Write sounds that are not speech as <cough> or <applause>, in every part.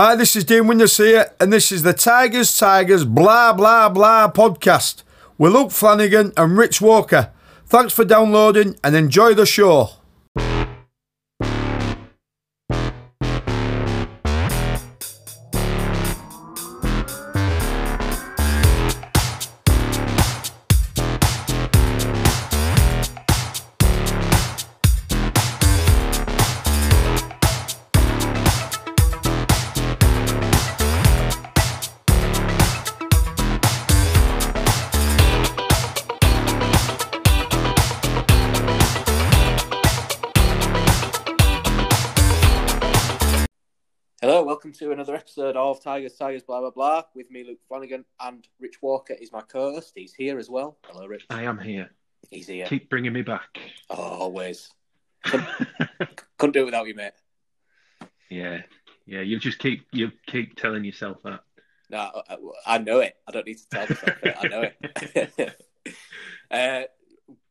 Hi, this is Dean here, and this is the Tigers, Tigers, blah, blah, blah podcast with Luke Flanagan and Rich Walker. Thanks for downloading and enjoy the show. Of Tigers, Tigers, blah, blah, blah. With me, Luke Flanagan, and Rich Walker is my co host. He's here as well. Hello, Rich. I am here. He's here. Keep bringing me back. Oh, always. <laughs> Couldn't, couldn't do it without you, mate. yeah, yeah. You just keep you keep telling yourself that. No, I, I know it. I don't need to tell myself it. I know it. <laughs> <laughs> uh,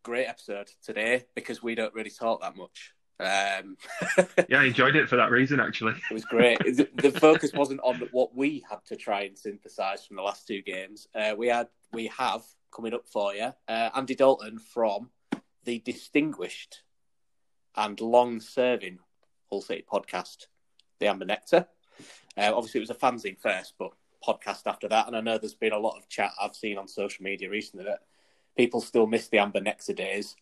great episode today because we don't really talk that much. Um, <laughs> Yeah, I enjoyed it for that reason. Actually, It was great. The, the <laughs> focus wasn't on what we had to try and synthesize from the last two games. Uh, we had, we have coming up for you, uh, Andy Dalton from the distinguished and long-serving Hull City podcast, The Amber Nectar. Uh, obviously, it was a fanzine first, but podcast after that. And I know there's been a lot of chat I've seen on social media recently that people still miss the Amber Nectar days.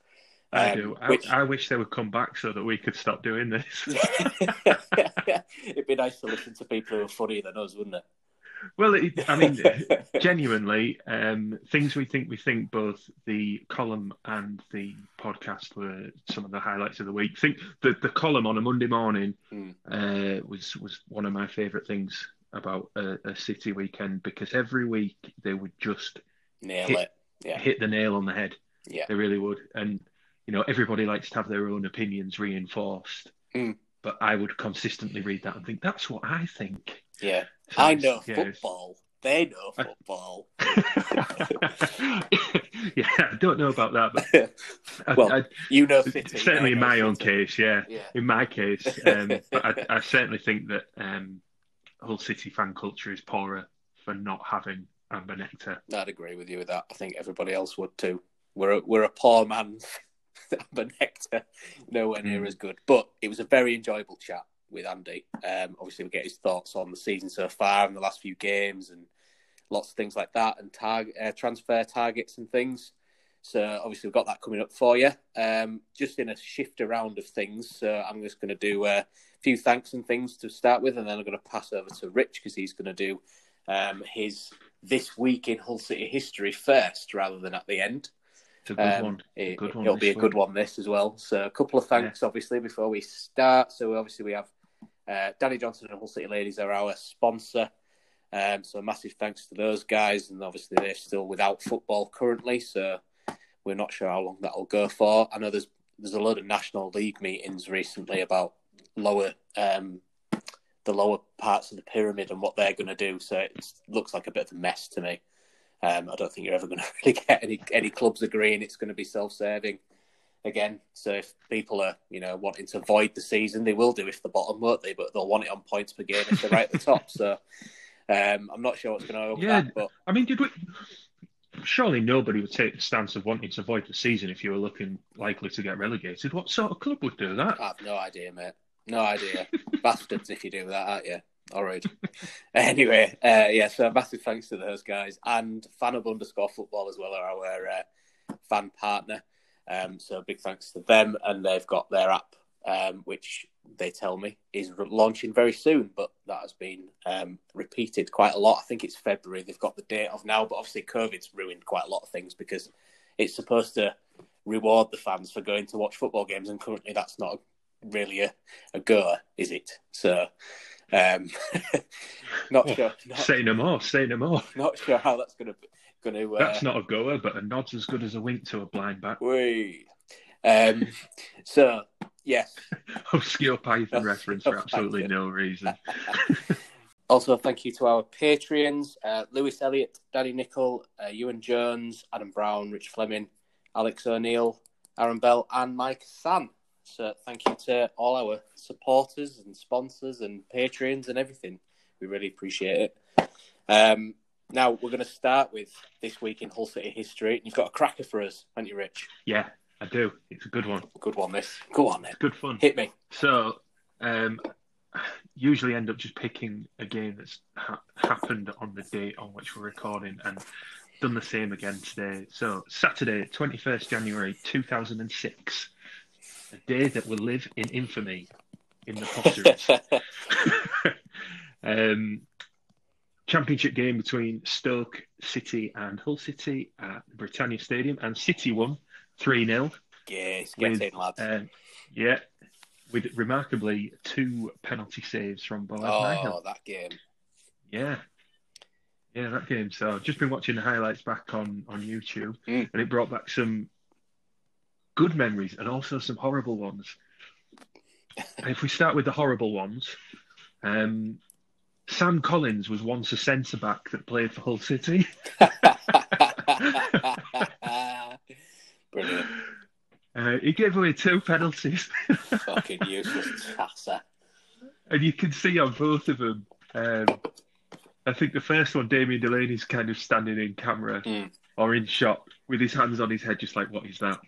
I Um, do. I, which- I wish they would come back so that we could stop doing this. <laughs> It'd be nice to listen to people who are funnier than us, wouldn't it? well, it, I mean, <laughs> genuinely, um, things we think we think. Both the column and the podcast were some of the highlights of the week. think the the column on a Monday morning Hmm. uh, was was one of my favourite things about a, a City weekend because every week they would just Nail Hit- it. Yeah. hit the nail on the head. Yeah. They really would. And, you know, everybody likes to have their own opinions reinforced. Mm. But I would consistently read that and think, that's what I think. Yeah. So I know yeah, football. They know football. <laughs> <laughs> yeah, I don't know about that, but Well, I, you know certainly in my own case, yeah. Yeah. In my case. Um, <laughs> but I, I certainly think that um, Hull City fan culture is poorer for not having Amber Nectar. I'd agree with you with that. I think everybody else would too. We're a, we're a poor man's <laughs> Amber Nectar, nowhere near Mm. as good. But it was a very enjoyable chat with Andy. Um, obviously, we get his thoughts on the season so far and the last few games and lots of things like that and tag uh, transfer targets and things. So obviously we've got that coming up for you. Um, just in a shift around of things, so I'm just going to do a few thanks and things to start with, and then I'm going to pass over to Rich because he's going to do um, his this week in Hull City history first, rather than at the end. It's a good Um, one. It, good one will be a good one this as well. So a couple of thanks, obviously, before we start. So obviously we have uh, Danny Johnson and Hull City Ladies are our sponsor. Um, so massive thanks to those guys, and obviously they're still without football currently, so we're not sure how long that'll go for. I know there's there's a load of national league meetings recently about lower um, the lower parts of the pyramid and what they're going to do. So it looks like a bit of a mess to me. Um, I don't think you're ever going <laughs> to really get any any clubs agreeing it's going to be self-serving again. So if people are you know wanting to void the season, they will do if the bottom, won't they? But they'll want it on points per game if they're right at the top. So um, I'm not sure what's going to Yeah. that, but I mean, did we? Surely nobody would take the stance of wanting to avoid the season if you were looking likely to get relegated. What sort of club would do that? I have no idea, mate. No idea. <laughs> Bastards if you do that, aren't you? All right. <laughs> anyway, uh, yeah, so massive thanks to those guys and fanub underscore football as well are our uh, fan partner. Um, so big thanks to them, and they've got their app, um, which they tell me is re- launching very soon. But that has been um, repeated quite a lot. I think it's February. They've got the date of now, but obviously COVID's ruined quite a lot of things because it's supposed to reward the fans for going to watch football games, and currently that's not really a, a goer, is it? So, um, <laughs> not Oh, sure. Not, Say no more. Say no more. <laughs> not sure how that's going to going to. Uh, That's not a goer, but a nod's as good as a wink to a blind back. Whee. Um, so yes. <laughs> Obscure Python reference for absolutely no reason. Also, thank you to our Patreons uh, Lewis Elliott, Danny Nicol, uh, Ewan Jones, Adam Brown, Rich Fleming, Alex O'Neill, Aaron Bell, and Mike San. So, thank you to all our supporters and sponsors and patrons and everything. We really appreciate it. Um, now we're going to start with this week in Hull City history. You've got a cracker for us, haven't you, Rich? Yeah, I do. It's a good one. Good one. This. Go on then. Good fun. Hit me. So, um, usually end up just picking a game that's ha- happened on the date on which we're recording and done the same again today. So, Saturday, 21st January 2006, a day that will live in infamy in the posterous. <laughs> <laughs> um, championship game between Stoke City and Hull City at Britannia Stadium, and City won 3 0. yes, With, in, lads. Um, yeah, with remarkably two penalty saves from Boaz oh, that game. Yeah. Yeah, that game. So I've just been watching the highlights back on, on YouTube Mm. and it brought back some good memories and also some horrible ones. If we start with the horrible ones, um, Sam Collins was once a centre back that played for Hull City. <laughs> Brilliant. Uh, he gave away two penalties. Fucking useless tasser. and you can see on both of them. Um, I think the first one, Damien Delaney's kind of standing in camera Mm. or in shot with his hands on his head, just like, "What is that?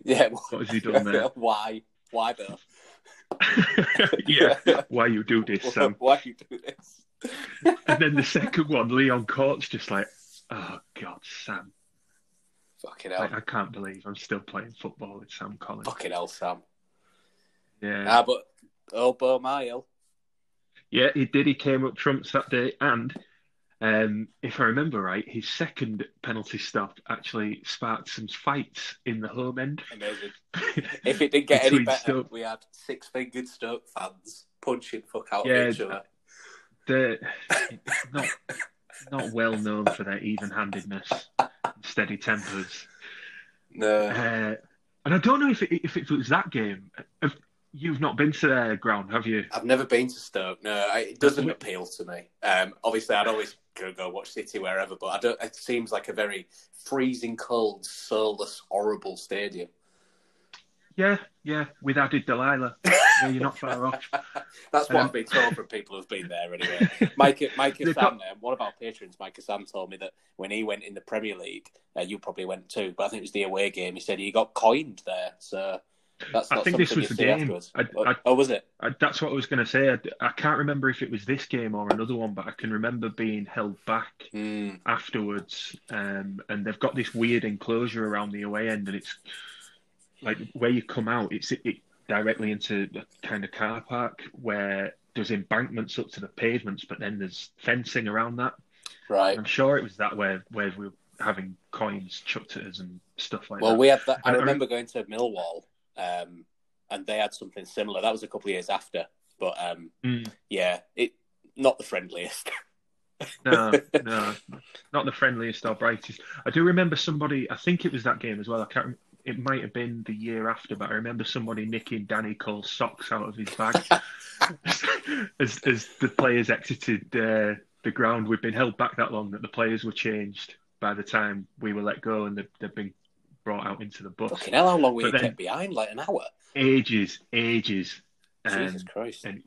<laughs> Yeah. What has he done there?" Why? Why, Bill? <laughs> yeah, why you do this, Sam? <laughs> Why you do this? And then the second one, Leon Court's just like, "Oh God, Sam! Fucking hell. Like, I can't believe I'm still playing football with Sam Collins." Fucking hell, Sam. Yeah, Ah, but oh, Bo Mile. yeah, he did. He came up trumps that day, and um, if I remember right, his second penalty stop actually sparked some fights in the home end. Amazing. <laughs> If it didn't get any better, Stoke. we had six fingered Stoke fans punching fuck out Yeah, of each other. they're not not well known for their even-handedness, and steady tempers. No. Uh, and I don't know if it, if it was that game. Have, you've not been to their ground, have you? I've never been to Stoke. No, I, it doesn't appeal to me. Um, obviously, I'd always go, go watch City wherever, but I don't. It seems like a very freezing cold, soulless, horrible stadium. Yeah, yeah. With added Delilah, <laughs> yeah, you're not far off. That's what Um, I've been told from people who've been there anyway. <laughs> Mike, Mike Sam, got- one of our patrons, Mike Sam, told me that when he went in the Premier League, uh, you probably went too, but I think it was the away game. He said he got coined there, so that's I think this was the game. I- oh, I- oh, was it? I, that's what I was going to say. I, I can't remember if it was this game or another one, but I can remember being held back Mm, afterwards. Um, and they've got this weird enclosure around the away end, and it's like where you come out, it's it, directly into a kind of car park where there's embankments up to the pavements, but then there's fencing around that. right. I'm sure it was that where where we were having coins chucked at us and stuff like Well, that. Well, we had that. I- remember going to Millwall, um, and they had something similar. That was a couple of years after, but um, Mm. yeah, it not the friendliest. No, <laughs> no, not the friendliest or brightest. I do remember somebody. I think it was that game as well. I can't. It might have been the year after, but I remember somebody nicking Danny Cole's socks out of his bag <laughs> as as the players exited uh, the ground. We'd been held back that long that the players were changed by the time we were let go, and they'd, they'd been brought out into the bus. Fucking hell, how long were you But then- kept behind? Like an hour? Ages, ages. Jesus Um, Christ! and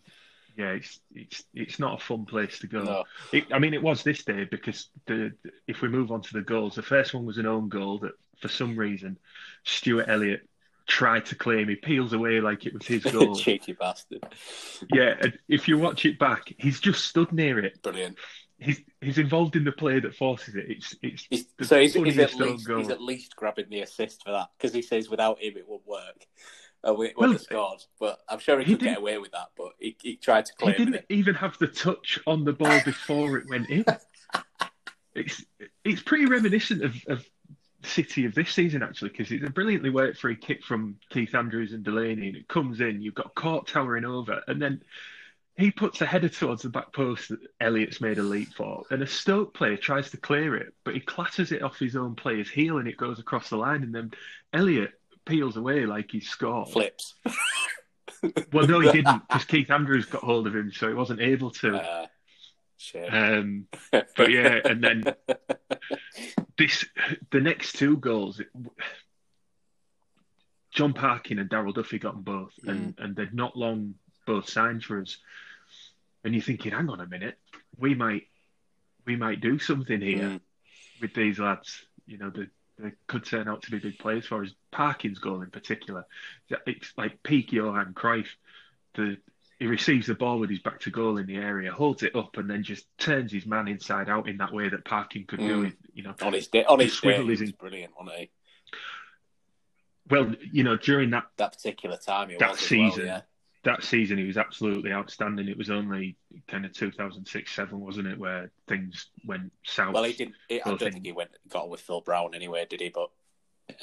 yeah, it's it's it's not a fun place to go. No. It, I mean, it was this day because the if we move on to the goals, the first one was an own goal that for some reason Stuart Elliott tried to claim. He peels away like it was his <laughs> goal. Cheeky bastard. yeah, if you watch it back, he's just stood near it. Brilliant. He's he's involved in the play that forces it. It's it's He's, so he's, he's at least goal. he's at least grabbing the assist for that because he says without him it wouldn't work. Uh, we Well, would scored, but I'm sure he, he could get away with that. But he, he tried to claim. It. He didn't it. even have the touch on the ball before it went in. <laughs> It's it's pretty reminiscent of, of City of this season actually because it's a brilliantly worked free kick from Keith Andrews and Delaney and it comes in. You've got Cort towering over and then he puts a header towards the back post that Elliott's made a leap for, and a Stoke player tries to clear it, but he clatters it off his own player's heel and it goes across the line, and then Elliott peels away like he's scored. Flips. <laughs> Well, no, he didn't <laughs> because Keith Andrews got hold of him, so he wasn't able to. Uh. Um, <laughs> but yeah, and then this, the next two goals, it, Jon Parkin and Darryl Duffy got them both, and, and they'd not long both signed for us. And you're thinking, hang on a minute, we might we might do something here Mm. with these lads. You know, they, they could turn out to be big players for us. Parkin's goal in particular, it's like peak Johan Cruyff. The he receives the ball with his back to goal in the area, holds it up, and then just turns his man inside out in that way that Parkin could do Mm. it. You know, On his day, on his day, he was brilliant, wasn't he? well, you know, during that That particular time, That season. Well, yeah. That season, he was absolutely outstanding. It was only kind of 2006 7, wasn't it, where things went south. Well, he didn't. He, I don't think he went got on with Phil Brown anyway, did he? But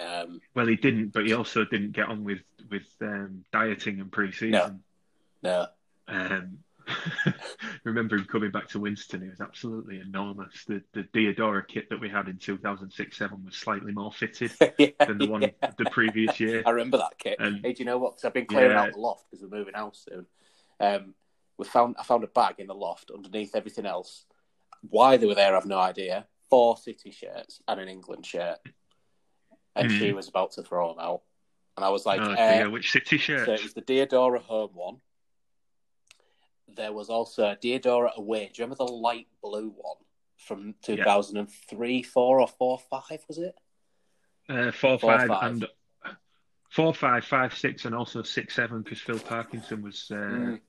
um, Well, he didn't, but he also didn't get on with with um, dieting and pre-season. No. no, Um, <laughs> remember him coming back to Winston? He was absolutely enormous. The the Diadora kit that we had in 2006-7 was slightly more fitted <laughs> yeah, than the one yeah. the previous year. I remember that kit. And- hey, do you know what? 'Cause I've been clearing Yeah. out the loft because we're moving house soon. Um, we found I found a bag in the loft underneath everything else. Why they were there, I've no idea. Four City shirts and an England shirt, and Hmm. she was about to throw them out, and I was like, oh uh, dear, which city shirt? So it was the Diadora home one. There was also a Diadora away. Do you remember the light blue one from 2003, 4 or 4, 5, was it? Uh, four, Four, five, five. and four, five, five, six, and also six, seven because Phil Parkinson was uh, Mm.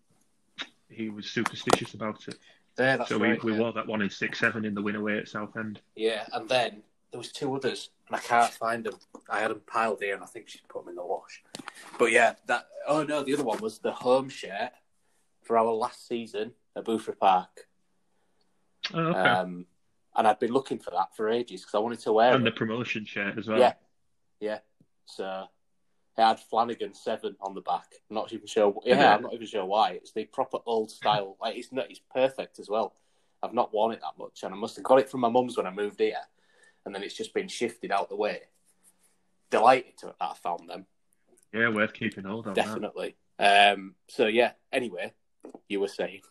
he was superstitious about it. There, that's so right. we, we yeah. wore that one in six, seven in the win away at Southend. Yeah, and then there was two others, and I can't find them. I had them piled here, and I think she put them in the wash. But yeah, that. Oh no, the other one was the home shirt for our last season at Boothferry Park. Oh, okay. Um, and I'd been looking for that for ages because I wanted to wear and it. the promotion shirt as well. Yeah, yeah. So it had Flanagan Seven on the back. I'm not even sure. Yeah, I'm not even sure why. It's the proper old style. <laughs> Like it's not. It's perfect as well. I've not worn it that much, and I must have got it from my mum's when I moved here, and then it's just been shifted out the way. Delighted to that I found them. Yeah, worth keeping hold of. Definitely. Um. So yeah. Anyway, you were saying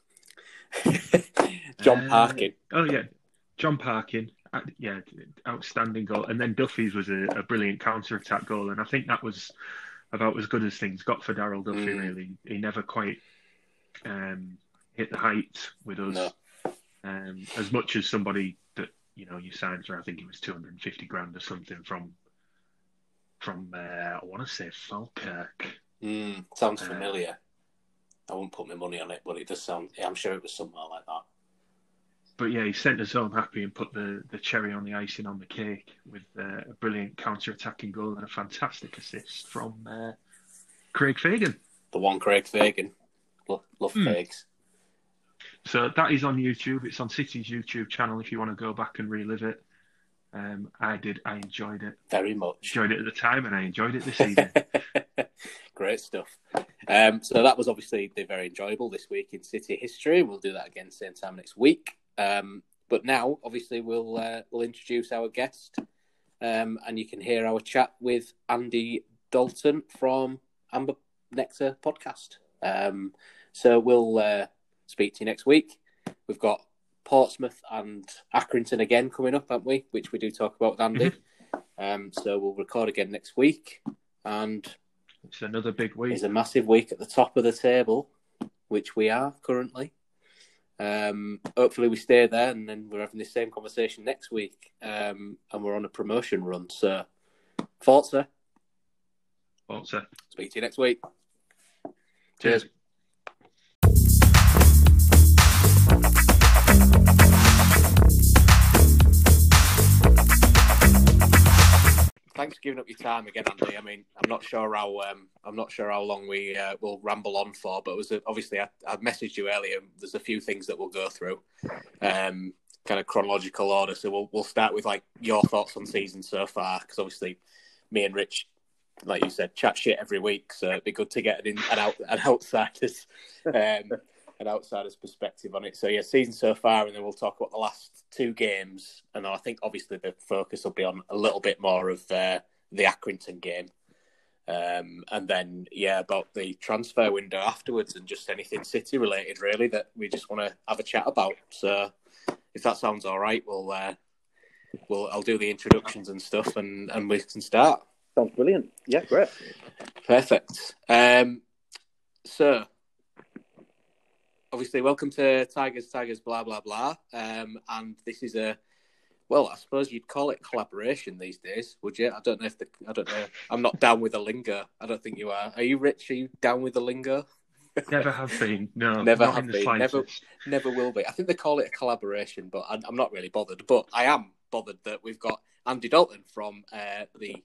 Jon Uh, Parkin. Oh yeah, Jon Parkin. uh, Yeah, outstanding goal. And then Duffy's was a, a brilliant counter attack goal, and I think that was about as good as things got for Darryl Duffy. Mm. Really, he never quite um, hit the heights with us. No. Um, as much as somebody that you know you signed for, I think it was two hundred and fifty grand or something from from uh, I want to say Falkirk. Mm, sounds Uh, familiar. I won't put my money on it, but it does sound. I'm sure it was somewhere like that. But yeah, he sent us home happy and put the, the cherry on the icing on the cake with uh, a brilliant counter attacking goal and a fantastic assist from uh, Craig Fagan. The one Craig Fagan. Love, love Hmm. Fags. So that is on YouTube. It's on City's YouTube channel if you want to go back and relive it. Um, I did. I enjoyed it. Very much. Enjoyed it at the time, and I enjoyed it this evening. <laughs> Great stuff. Um, so that was obviously very enjoyable this week in City history. We'll do that again same time next week. Um, but now, obviously, we'll uh, we'll introduce our guest, um, and you can hear our chat with Andy Dalton from Amber Nectar podcast. Um, so we'll uh, speak to you next week. We've got Portsmouth and Accrington again coming up, haven't we? Which we do talk about with Andy. Um, so we'll record again next week, and it's another big week. it's a massive week at the top of the table, which we are currently. Um, hopefully, we stay there, and then we're having the same conversation next week, um, and we're on a promotion run. So, Forza, Also, speak to you next week. Cheers. Thanks for giving up your time again, Andy. I mean, I'm not sure how um, I'm not sure how long we uh, will ramble on for, but was a, obviously I, I messaged you earlier. There's a few things that we'll go through, um, kind of chronological order. So we'll we'll start with like your thoughts on season so far, because obviously me and Rich, like you said, chat shit every week. So it'd be good to get an, an, out, an outsider's um, an outsider's perspective on it. So yeah, season so far, and then we'll talk about the last two games, and I think obviously the focus will be on a little bit more of uh, the Accrington game, um, and then yeah, about the transfer window afterwards, and just anything City related really that we just want to have a chat about. So if that sounds all right, we'll uh, we'll I'll do the introductions and stuff, and and we can start. Sounds brilliant. Yeah, great. Perfect. Um, so, obviously, welcome to Tigers, Tigers, blah blah blah. Um, and this is a, well, I suppose you'd call it collaboration these days, would you? I don't know if the, I don't know. I'm not down with the lingo. I don't think you are. Are you, Rich? Are you down with the lingo? Never have been. No, Never have been. Never, slightest. never will be. I think they call it a collaboration, but I, I'm not really bothered. But I am bothered that we've got Andy Dalton from uh, the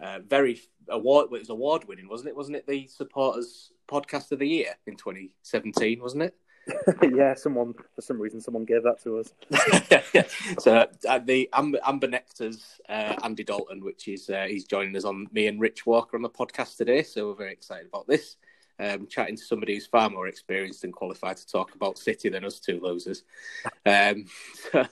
uh, very award. It was award winning, wasn't it? Wasn't it the supporters podcast of the year in 2017? Wasn't it? <laughs> yeah, someone for some reason someone gave that to us. <laughs> so uh, the Amber, Amber Nectar's uh, Andy Dalton, which is uh, he's joining us on me and Rich Walker on the podcast today. So we're very excited about this. Um, chatting to somebody who's far more experienced and qualified to talk about City than us two losers. Um, <laughs> so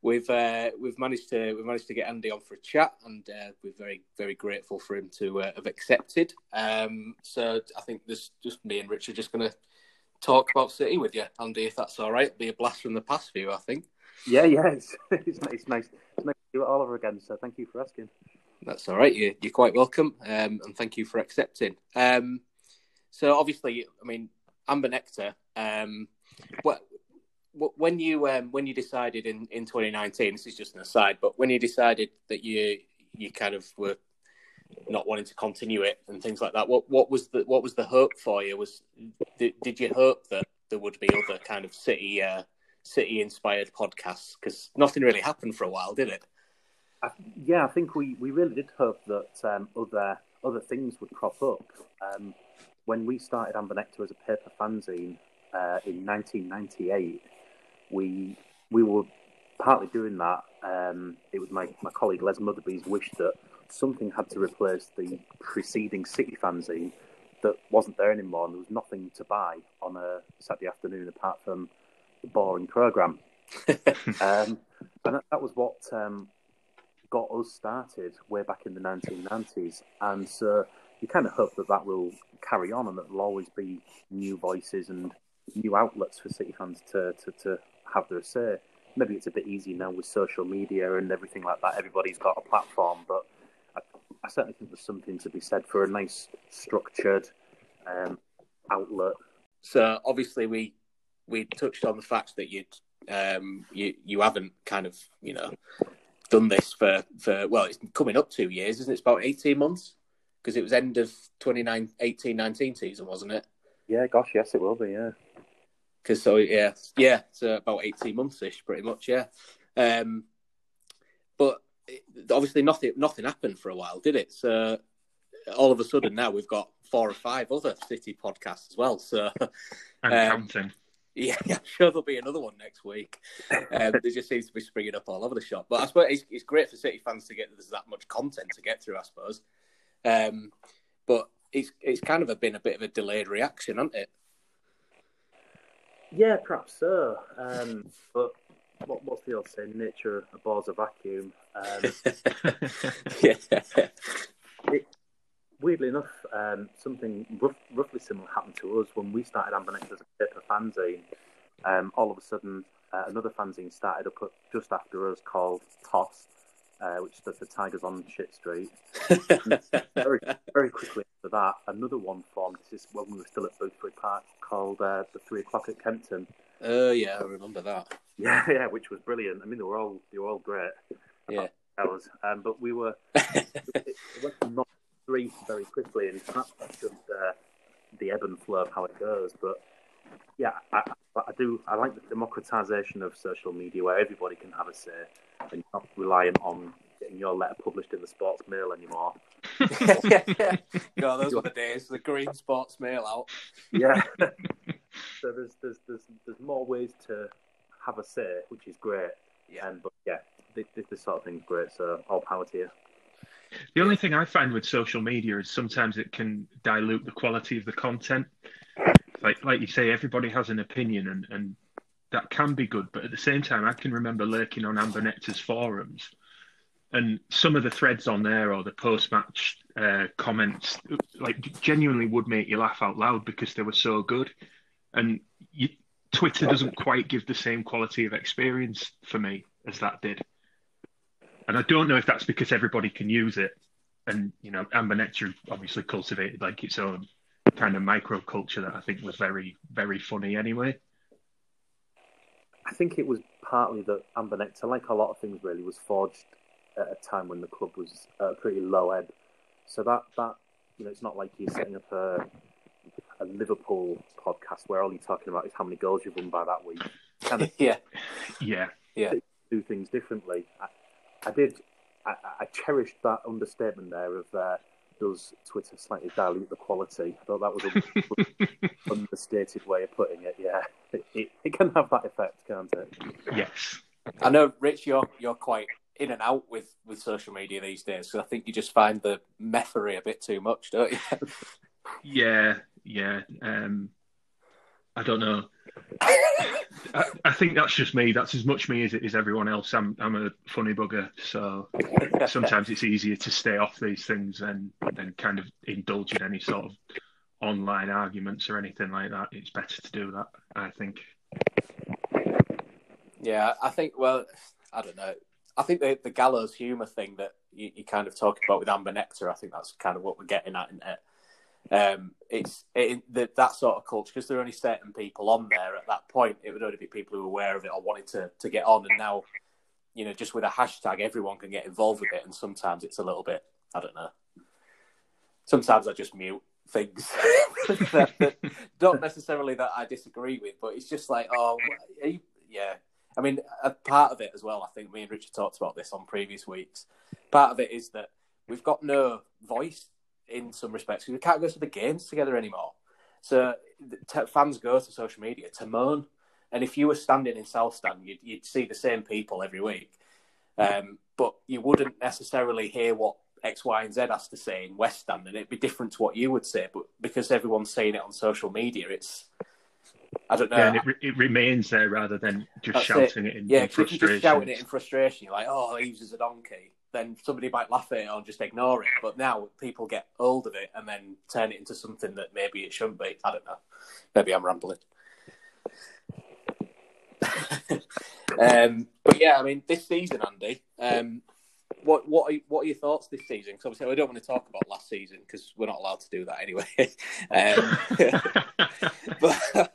we've uh, we've managed to we've managed to get Andy on for a chat, and uh, we're very very grateful for him to uh, have accepted. Um, so I think there's just me and Rich are just going to talk about City with you, Andy, if that's all right. It'll be a blast from the past for you, I think. Yeah, yeah, <laughs> it's, it's, it's nice. It's nice to do it all over again. So thank you for asking. That's all right. You, you're quite welcome, um, and thank you for accepting. Um, so obviously, I mean, Amber Nectar. Um, what, what, when you um, when you decided in, in 2019, this is just an aside, but when you decided that you you kind of were not wanting to continue it and things like that, what what was the what was the hope for you? Was did, did you hope that there would be other kind of city uh, city inspired podcasts? Because nothing really happened for a while, did it? I, yeah, I think we, we really did hope that um, other other things would crop up. Um, when we started Amber Nectar as a paper fanzine uh, in 1998, we we were partly doing that. Um, it was my, my colleague Les Motherby's wish that something had to replace the preceding City fanzine that wasn't there anymore, and there was nothing to buy on a Saturday afternoon apart from the boring program. <laughs> um, and that, that was what um, got us started way back in the 1990s. And so you kind of hope that that will carry on and that there'll always be new voices and new outlets for City fans to, to, to have their say. Maybe it's a bit easier now with social media and everything like that. Everybody's got a platform, but I, I certainly think there's something to be said for a nice, structured um, outlet. So obviously, we we touched on the fact that you'd um, you you haven't kind of you know done this for for well, it's coming up two years, isn't it? It's about eighteen months because it was end of 2018 19 season, wasn't it? Yeah, gosh, yes, it will be. Yeah, Because so yeah, yeah, it's uh, about eighteen months ish, pretty much. Yeah, um, but obviously nothing nothing happened for a while, did it? So all of a sudden now we've got four or five other city podcasts as well. So And <laughs> Um, counting. yeah, <laughs> I'm sure there'll be another one next week. Um, there just seems to be springing up all over the shop. But I suppose it's, it's great for City fans to get there's that much content to get through. I suppose, um, but it's it's kind of a, been a bit of a delayed reaction, hasn't it? yeah, perhaps so. Um, but what, what's the old saying? Nature abhors a vacuum. Um, <laughs> yeah, weirdly enough, um, something rough, roughly similar happened to us when we started Amber Nectar as a paper fanzine. Um, all of a sudden, uh, another fanzine started up just after us called Toss, uh, which stood for Tigers on Shit Street. <laughs> very, very quickly after that, another one formed. This is when we were still at Boothferry Park, called uh, the Three O'clock at Kempton. Oh yeah, I remember that. Yeah, <laughs> yeah, which was brilliant. I mean, they were all they were all great. Yeah. Hours, um, but we were it went from not three very quickly, and perhaps that's just uh, the ebb and flow of how it goes. But yeah, I, I I do. I like the democratization of social media, where everybody can have a say, and you're not reliant on getting your letter published in the Sports Mail anymore. yeah, <laughs> yeah. God, those were the days. The green sports mail out. Yeah. <laughs> so there's there's there's there's more ways to have a say, which is great. Yeah. Um, but yeah, this, this sort of thing's great. So all power to you. The only thing I find with social media is sometimes it can dilute the quality of the content. Like like you say, everybody has an opinion, and, and that can be good. But at the same time, I can remember lurking on Amber Nectar's forums, and some of the threads on there or the post-match uh, comments, like genuinely would make you laugh out loud because they were so good. And you, Twitter doesn't quite give the same quality of experience for me as that did. And I don't know if that's because everybody can use it, and you know, Amber Nectar obviously cultivated like its own kind of microculture that I think was very, very funny anyway. I think it was partly that Amber Nectar, like a lot of things, really was forged at a time when the club was at a pretty low ebb. So that that you know, it's not like you're setting up a a Liverpool podcast where all you're talking about is how many goals you've won by that week. <laughs> Kind of, yeah, yeah, yeah. Do things differently. I, I did. I, I, cherished that understatement there of uh, does Twitter slightly dilute the quality. I thought that was an <laughs> understated way of putting it. Yeah, it, it, it, can have that effect, can't it? Yes. I know, Rich. You're you're quite in and out with with social media these days because I think you just find the methery a bit too much, don't you? <laughs> yeah, yeah. Um, I don't know. I, I, think that's just me. That's as much me as it is everyone else. I'm I'm a funny bugger, so sometimes it's easier to stay off these things and then kind of indulge in any sort of online arguments or anything like that. It's better to do that, I think. Yeah, I think. Well, I don't know. I think the the gallows humour thing that you, you kind of talk about with Amber Nectar. I think that's kind of what we're getting at in it um, it's it, the, that sort of culture because there are only certain people on there at that point. It would only be people who were aware of it or wanted to to get on, and now, you know, just with a hashtag, everyone can get involved with it. And sometimes it's a little bit, I don't know. Sometimes I just mute things <laughs> that, that, not necessarily that I disagree with, but it's just like, oh, you, yeah. I mean, a part of it as well. I think me and Richard talked about this on previous weeks. Part of it is that we've got no voice in some respects because we can't go to the games together anymore. So t- fans go to social media to moan, and if you were standing in South Stand, you'd, you'd see the same people every week, um, but you wouldn't necessarily hear what X, Y, and Z has to say in West Stand, and it'd be different to what you would say. But because everyone's saying it on social media, it's I don't know. Yeah, and it, it remains there rather than just That's shouting it, it in, yeah, in frustration. Just shouting it in frustration, you're like, "Oh, Eaves is a donkey." Then somebody might laugh at it or just ignore it. But now people get hold of it and then turn it into something that maybe it shouldn't be. I don't know. Maybe I'm rambling. <laughs> um, but yeah, I mean, this season, Andy, um, what what are, what are your thoughts this season? Because obviously, we don't want to talk about last season because we're not allowed to do that anyway. <laughs> um, <laughs> but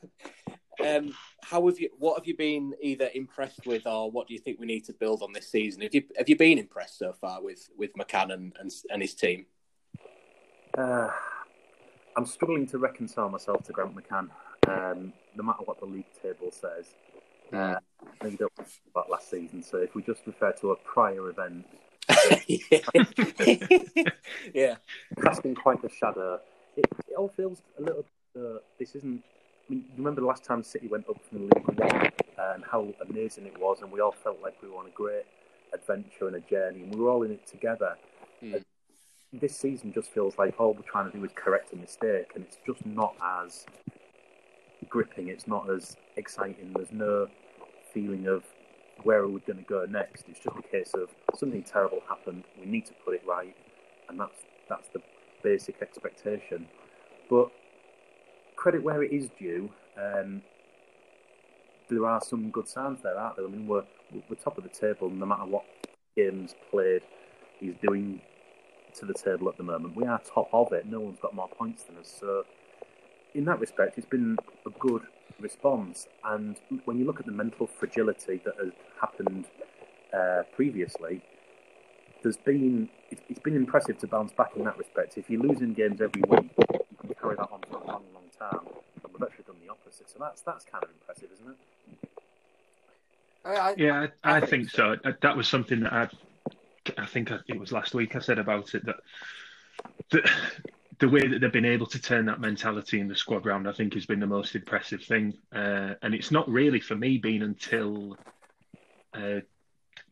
um, how have you? What have you been either impressed with, or what do you think we need to build on this season? Have you have you been impressed so far with with McCann and and, and his team? Uh, I'm struggling to reconcile myself to Grant McCann, um, no matter what the league table says. Uh, I don't about last season, so if we just refer to a prior event, <laughs> yeah, casting quite a shadow. It, it all feels a little. Uh, this isn't I mean, you remember the last time City went up from the League One and how amazing it was, and we all felt like we were on a great adventure and a journey, and we were all in it together. Mm. This season just feels like all we're trying to do is correct a mistake, and it's just not as gripping. It's not as exciting. There's no feeling of where are we going to go next. It's just a case of something terrible happened. We need to put it right, and that's that's the basic expectation. But credit where it is due. Um, there are some good signs there, aren't there? I mean, we're we're top of the table, no matter what games played, he's doing to the table at the moment. We are top of it. No one's got more points than us. So, in that respect, it's been a good response. And when you look at the mental fragility that has happened uh, previously, there's been it's been impressive to bounce back in that respect. If you're losing games every week, carry that on for a long, long time. And we've actually done the opposite, so that's that's kind of impressive, isn't it? I, yeah, I, I think so. That was something that I, I think it was last week I said about it that the, the way that they've been able to turn that mentality in the squad round, I think, has been the most impressive thing. Uh, and it's not really for me been until uh,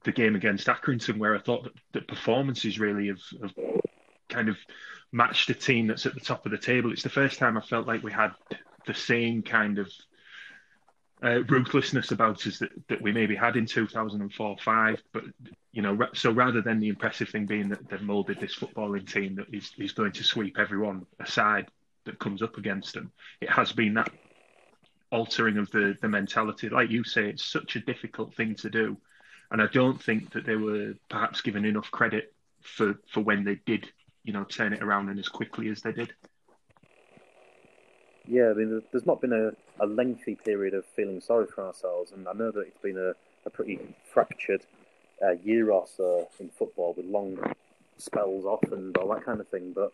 the game against Accrington where I thought that, that performances really have, have kind of matched a team that's at the top of the table. It's the first time I felt like we had the same kind of uh, ruthlessness about us that, that we maybe had in 2004 5. But, you know, so rather than the impressive thing being that they've moulded this footballing team that is, is going to sweep everyone aside that comes up against them, it has been that altering of the, the mentality. Like you say, it's such a difficult thing to do. And I don't think that they were perhaps given enough credit for, for when they did you know, turn it around and as quickly as they did. Yeah, I mean, there's not been a, a lengthy period of feeling sorry for ourselves, and I know that it's been a, a pretty fractured uh, year or so in football with long spells off and all that kind of thing. But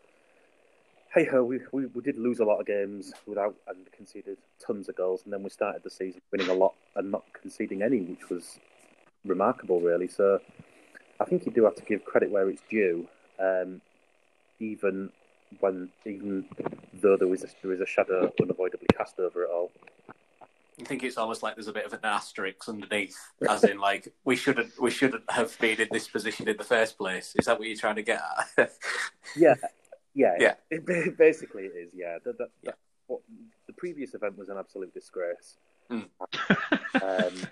hey ho, we, we, we did lose a lot of games without and conceded tons of goals, and then we started the season winning a lot and not conceding any, which was remarkable, really. So I think you do have to give credit where it's due, um, even when even though there was a, there is a shadow unavoidably cast over it all. I think it's almost like there's a bit of an asterisk underneath, as in like we shouldn't we shouldn't have been in this position in the first place. Is that what you're trying to get at? <laughs> yeah, yeah, yeah. It, basically, it is. Yeah, the, the, yeah. What, the previous event was an absolute disgrace. Mm. <laughs> um,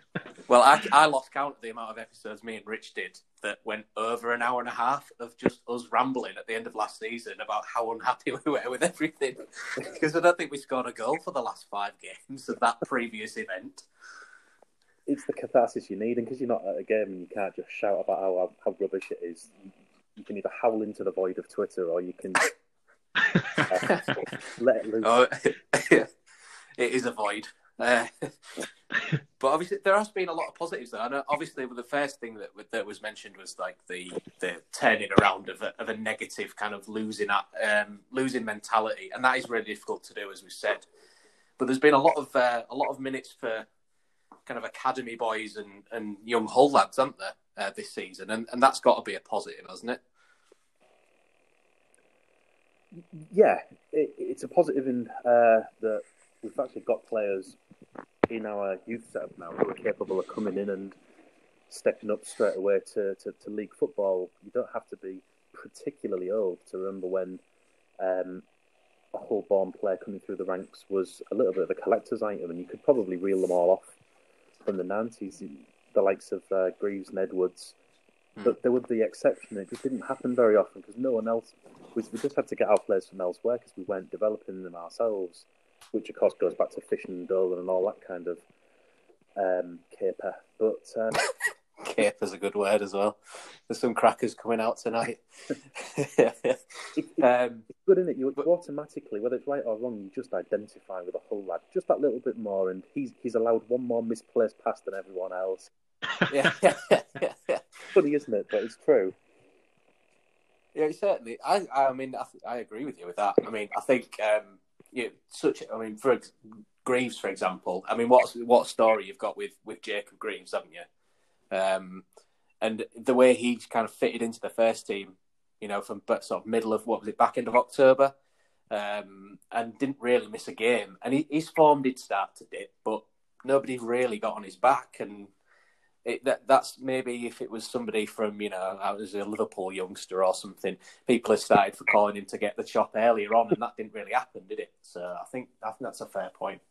well, I, I lost count of the amount of episodes me and Rich did that went over an hour and a half of just us rambling at the end of last season about how unhappy <laughs> we were with everything. <laughs> because I don't think we scored a goal for the last five games of that previous event. It's the catharsis you need, and because you're not at a game and you can't just shout about how, how rubbish it is, you can either howl into the void of Twitter or you can uh, let it loose. Oh, it is a void. Uh, <laughs> but obviously, there has been a lot of positives there. And obviously, the first thing that that was mentioned was like the the turning around of a, of a negative kind of losing um, losing mentality, and that is really difficult to do, as we said. But there's been a lot of uh, a lot of minutes for kind of academy boys and, and young Hull lads, aren't there, uh, this season, and and that's got to be a positive, hasn't it? Yeah, it, it's a positive in uh, that we've actually got players in our youth setup now who are capable of coming in and stepping up straight away to, to, to league football. You don't have to be particularly old to remember when um, a Hull born player coming through the ranks was a little bit of a collector's item, and you could probably reel them all off from the 90s, the likes of uh, Greaves and Edwards. Mm. But there would be exception. It just didn't happen very often because no one else. We, we just had to get our players from elsewhere because we weren't developing them ourselves which of course goes back to fishing and Dolan and all that kind of um, caper. But um, <laughs> caper's a good word as well. There's some crackers coming out tonight. it, <laughs> it, <laughs> um, it's good, isn't it? You, but, automatically, whether it's right or wrong, you just identify with a whole lad just that little bit more, and he's he's allowed one more misplaced pass than everyone else. yeah, yeah, yeah, yeah. Funny, isn't it? But it's true. Yeah, certainly. I, I mean, I, I agree with you with that. I mean, I think um, you such. I mean, for Greaves, for example. I mean, what what story you've got with with Jacob Greaves, haven't you? Um, and the way he kind of fitted into the first team, you know, from but sort of middle of what was it, back end of October, um, and didn't really miss a game. And he, his form did start to dip, but nobody really got on his back, and it, that, that's maybe if it was somebody from you know I was a Liverpool youngster or something, people have started for calling him to get the chop earlier on, and that didn't really happen, did it? So I think I think that's a fair point.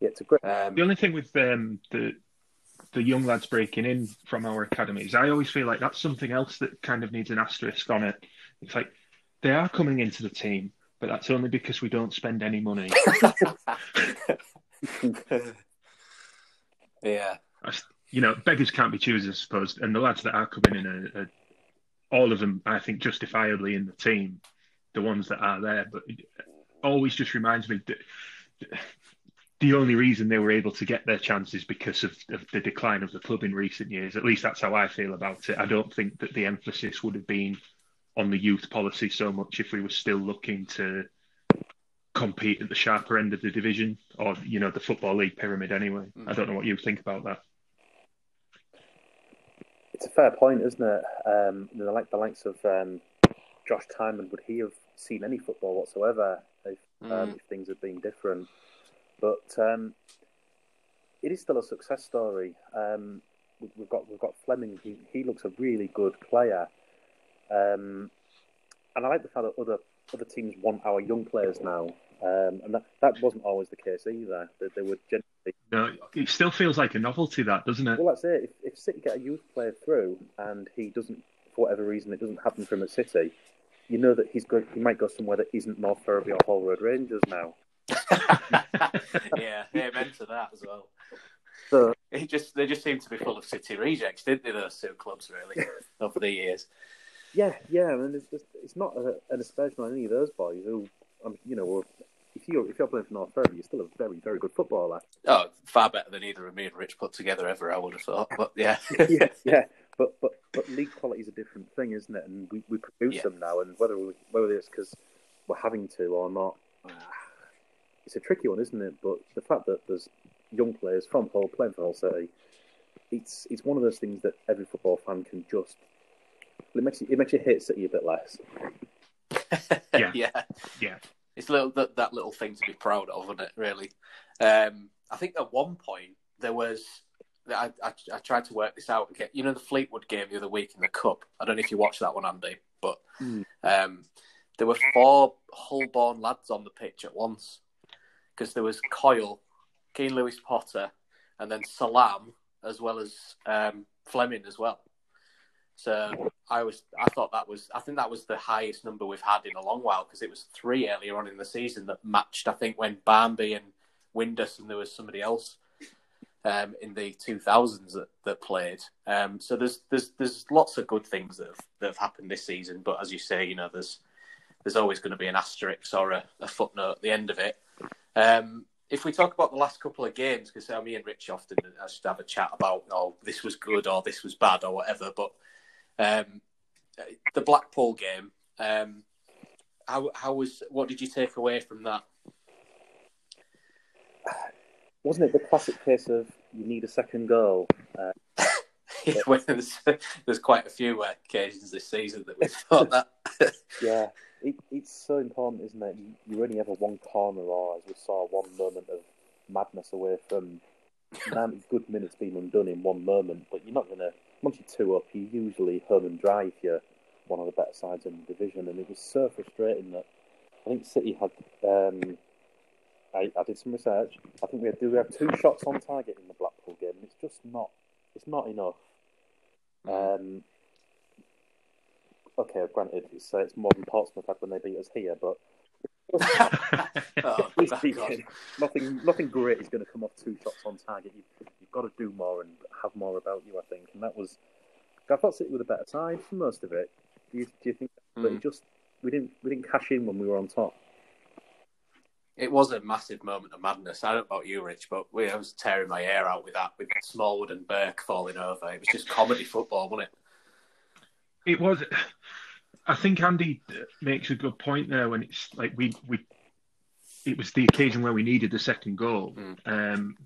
Yeah, it's a great. Um, the only thing with um, the the young lads breaking in from our academies, I always feel like that's something else that kind of needs an asterisk on it. It's like they are coming into the team, but that's only because we don't spend any money. <laughs> <laughs> yeah you know, beggars can't be choosers, I suppose. And the lads that are coming in are, are, all of them, I think, justifiably in the team, the ones that are there. But it always just reminds me that the only reason they were able to get their chances because of, of, the decline of the club in recent years. At least that's how I feel about it. I don't think that the emphasis would have been on the youth policy so much if we were still looking to compete at the sharper end of the division or you know the football league pyramid anyway. Mm. I don't know what you think about that. It's a fair point, isn't it? Um, you know, like the likes of um, Josh Tymon, would he have seen any football whatsoever if, um, mm. um, if things had been different? But um, it is still a success story. Um, we've got we've got Fleming. He, he looks a really good player, and I like the fact that other other teams want our young players now. Um, and that, that wasn't always the case either. That they would generally. No, it still feels like a novelty, that doesn't it? Well, that's it. If, if City get a youth player through and he doesn't, for whatever reason, it doesn't happen for him at City, you know that he's going. He might go somewhere that isn't North Ferriby or Hall Road Rangers now. <laughs> <laughs> yeah, amen to that as well. So it just they just seem to be full of City rejects, didn't they? Those two clubs really over the years. Yeah, yeah, I mean, it's, just, it's not a, an aspersion on any of those boys who, um, you know, if you're if you're playing for North Ferry, you're still a very very good footballer. Oh, far better than either of me and Rich put together ever. I would have thought, but yeah, <laughs> yeah, <laughs> yeah. But but but league quality is a different thing, isn't it? And we, we produce Yeah. them now, and whether we, whether it's because we're having to or not, uh, it's a tricky one, isn't it? But the fact that there's young players from Hull playing for Hull City, it's it's one of those things that every football fan can just. It makes you, it makes you hate City a bit less. <laughs> Yeah. yeah. Yeah. It's little that, that little thing to be proud of, isn't it? Really. Um, I think at one point there was. I, I, I tried to work this out get you know the Fleetwood game the other week in the cup. I don't know if you watched that one, Andy, but Mm. um, there were four Hull-born lads on the pitch at once because there was Coyle, Keane Lewis Potter, and then Salam as well as um, Fleming as well. So I was, I thought that was, I think that was the highest number we've had in a long while because it was three earlier on in the season that matched. I think when Barmby and Windass and there was somebody else um, in the 2000s that, that played. Um, so there's there's there's lots of good things that have, that have happened this season. But as you say, you know, there's there's always going to be an asterisk or a, a footnote at the end of it. Um, if we talk about the last couple of games, because uh, me and Rich often I just have a chat about, oh, this was good or this was bad or whatever. But um, the Blackpool game, um, how how was what did you take away from that? Wasn't it the classic case of you need a second goal? <laughs> Uh, when there's, there's quite a few occasions this season that we've <laughs> thought that. Yeah, it, it's so important, isn't it? You, you only ever one corner, or as we saw, one moment of madness away from 90 good minutes being undone in one moment. But you're not going to, once you're two up, you usually home and dry if you're one of the better sides in the division. And it was so frustrating that I think City had. Um, I, I did some research. I think we had, we have two shots on target in the Blackpool game? It's just not. It's not enough. Um, okay, granted, it's, uh, it's more than Portsmouth had when they beat us here, but <laughs> Oh, Please God. nothing, nothing great is going to come off two shots on target. You've, you've got to do more and have more about you, I think. And that was, I thought City were the better side for most of it. Do you, do you think? But Mm. it just we didn't we didn't cash in when we were on top. It was a massive moment of madness. I don't know about you, Rich, but we, I was tearing my hair out with that, with Smallwood and Burke falling over. It was just comedy football, wasn't it? It was. I think Andy makes a good point there when it's like we we. It was the occasion where we needed the second goal, Mm. um,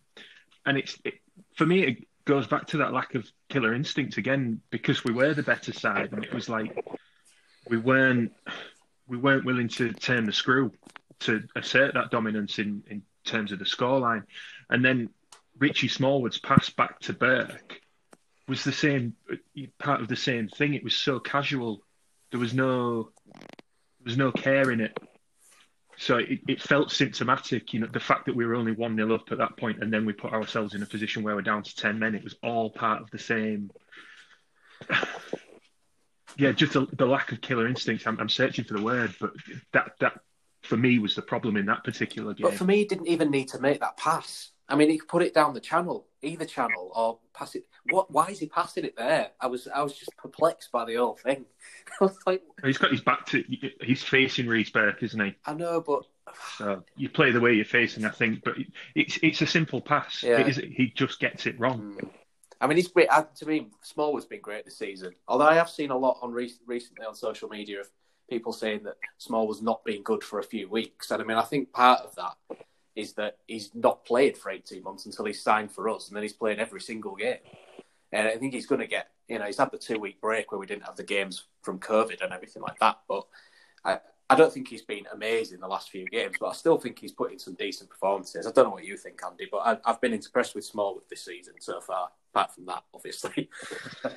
and it's it, for me. It goes back to that lack of killer instinct again because we were the better side, and it was like we weren't we weren't willing to turn the screw to assert that dominance in in terms of the scoreline, and then Richie Smallwood's pass back to Burke was the same part of the same thing. It was so casual. There was no there was no care in it. So it, it felt symptomatic, you know, the fact that we were only one 0 up at that point, and then we put ourselves in a position where we're down to ten men. It was all part of the same. <sighs> Yeah, just the, the lack of killer instincts. I'm, I'm searching for the word, but that that for me was the problem in that particular game. But for me, he didn't even need to make that pass. I mean, he could put it down the channel, either channel, or pass it. What? Why is he passing it there? I was, I was just perplexed by the whole thing. <laughs> I was like, He's got his back to. He's facing Reece Burke, isn't he? I know, but So you play the way you're facing, I think. But it's it's a simple pass. Yeah. Is, he just gets it wrong. Mm. I mean, he's great. uh, To me, Smallwood's been great this season. Although I have seen a lot on re- recently on social media of people saying that Small Smallwood's not been good for a few weeks. And I mean, I think part of that is that he's not played for 18 months until he's signed for us, and then he's played every single game. And I think he's going to get, you know, he's had the two week break where we didn't have the games from COVID and everything like that. But I, I don't think he's been amazing the last few games, but I still think he's put in some decent performances. I don't know what you think, Andy, but I, I've been impressed with Smallwood this season so far. Apart from that, obviously. <laughs>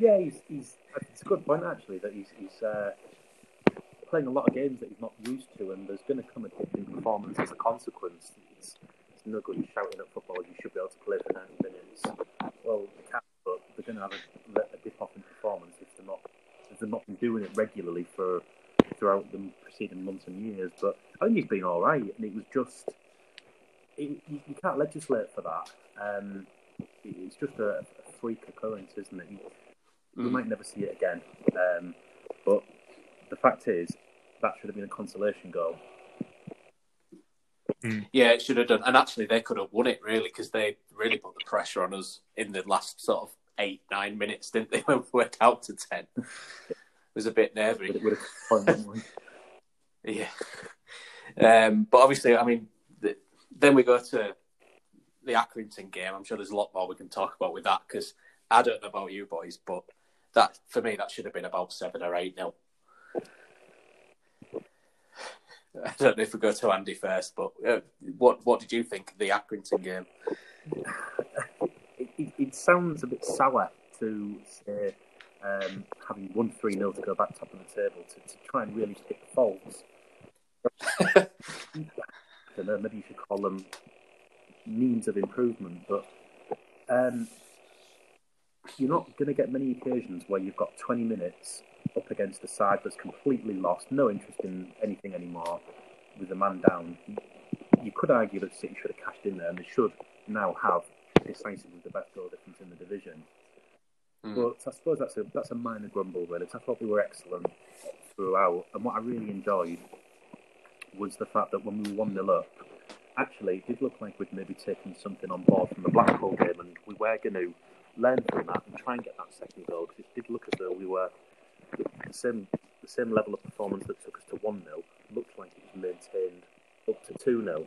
Yeah, he's, he's it's a good point actually that he's, he's uh, playing a lot of games that he's not used to, and there's going to come a dip in performance as a consequence. It's, it's no good shouting at football. You should be able to play for 90 minutes. Well, they can, but they're going to have a, a dip off in performance if they're not if they're not doing it regularly for throughout the preceding months and years. But I think he's been all right, and it was just it, you, you can't legislate for that. Um, it, it's just a, a freak occurrence, isn't it? You, Mm. might never see it again. Um, but the fact is, that should have been a consolation goal. Mm. Yeah, it should have done. And actually, they could have won it really because they really put the pressure on us in the last sort of eight, nine minutes, didn't they? <laughs> When we went out to ten, it was a bit nervy. Would, would have won. <laughs> Yeah. Um, but obviously, I mean, the, then we go to the Accrington game. I'm sure there's a lot more we can talk about with that because I don't know about you boys, but that for me that should have been about seven or eight nil. I don't know if we go to Andy first, but uh, what what did you think of the Accrington game? it, it, sounds a bit sour to say um, having won 3 0 to go back top of the table to, to try and really pick faults. <laughs> I don't know, maybe you should call them means of improvement, but um, you're not going to get many occasions where you've got 20 minutes up against a side that's completely lost, no interest in anything anymore, with a man down. You could argue that City should have cashed in there, and they should now have decisively the best goal difference in the division. Mm. But I suppose that's a that's a minor grumble, really. I thought we were excellent throughout, and what I really enjoyed was the fact that when we one 0 up, actually it did look like we'd maybe taken something on board from the Blackpool game, and we were going to learn from that and try and get that second goal because it did look as though we were the same the same level of performance that took us to one 0 looked like it was maintained up to two 0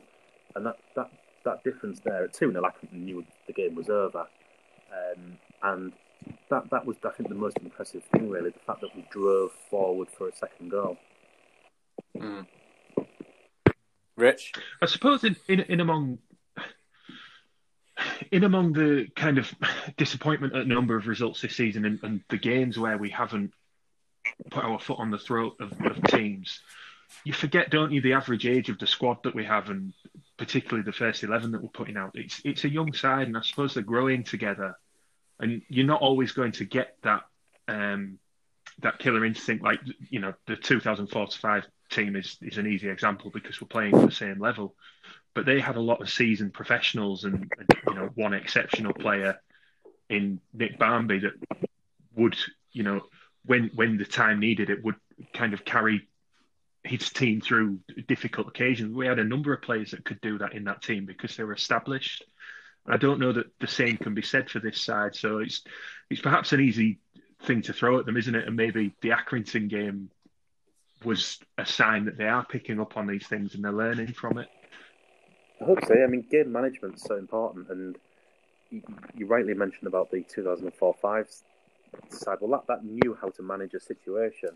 and that that that difference there at two 0 I knew the game was over, um, and that that was I think the most impressive thing really the fact that we drove forward for a second goal. Mm. Rich, I suppose in, in in among in among the kind of disappointment at a number of results this season and, and the games where we haven't put our foot on the throat of, of teams, you forget, don't you, the average age of the squad that we have, and particularly the first eleven that we're putting out. It's it's a young side, and I suppose they're growing together, and you're not always going to get that um, that killer instinct. Like you know, the 2004 to five team is is an easy example because we're playing at the same level, but they had a lot of seasoned professionals and, and you know one exceptional player in Nick Barmby that would you know when when the time needed it would kind of carry his team through difficult occasions. We had a number of players that could do that in that team because they were established. I don't know that the same can be said for this side, so it's it's perhaps an easy thing to throw at them, isn't it? And maybe the Accrington game was a sign that they are picking up on these things and they're learning from it. I hope so. I mean, game management is so important, and you, you rightly mentioned about the 2004-5 side. Well, that, that knew how to manage a situation,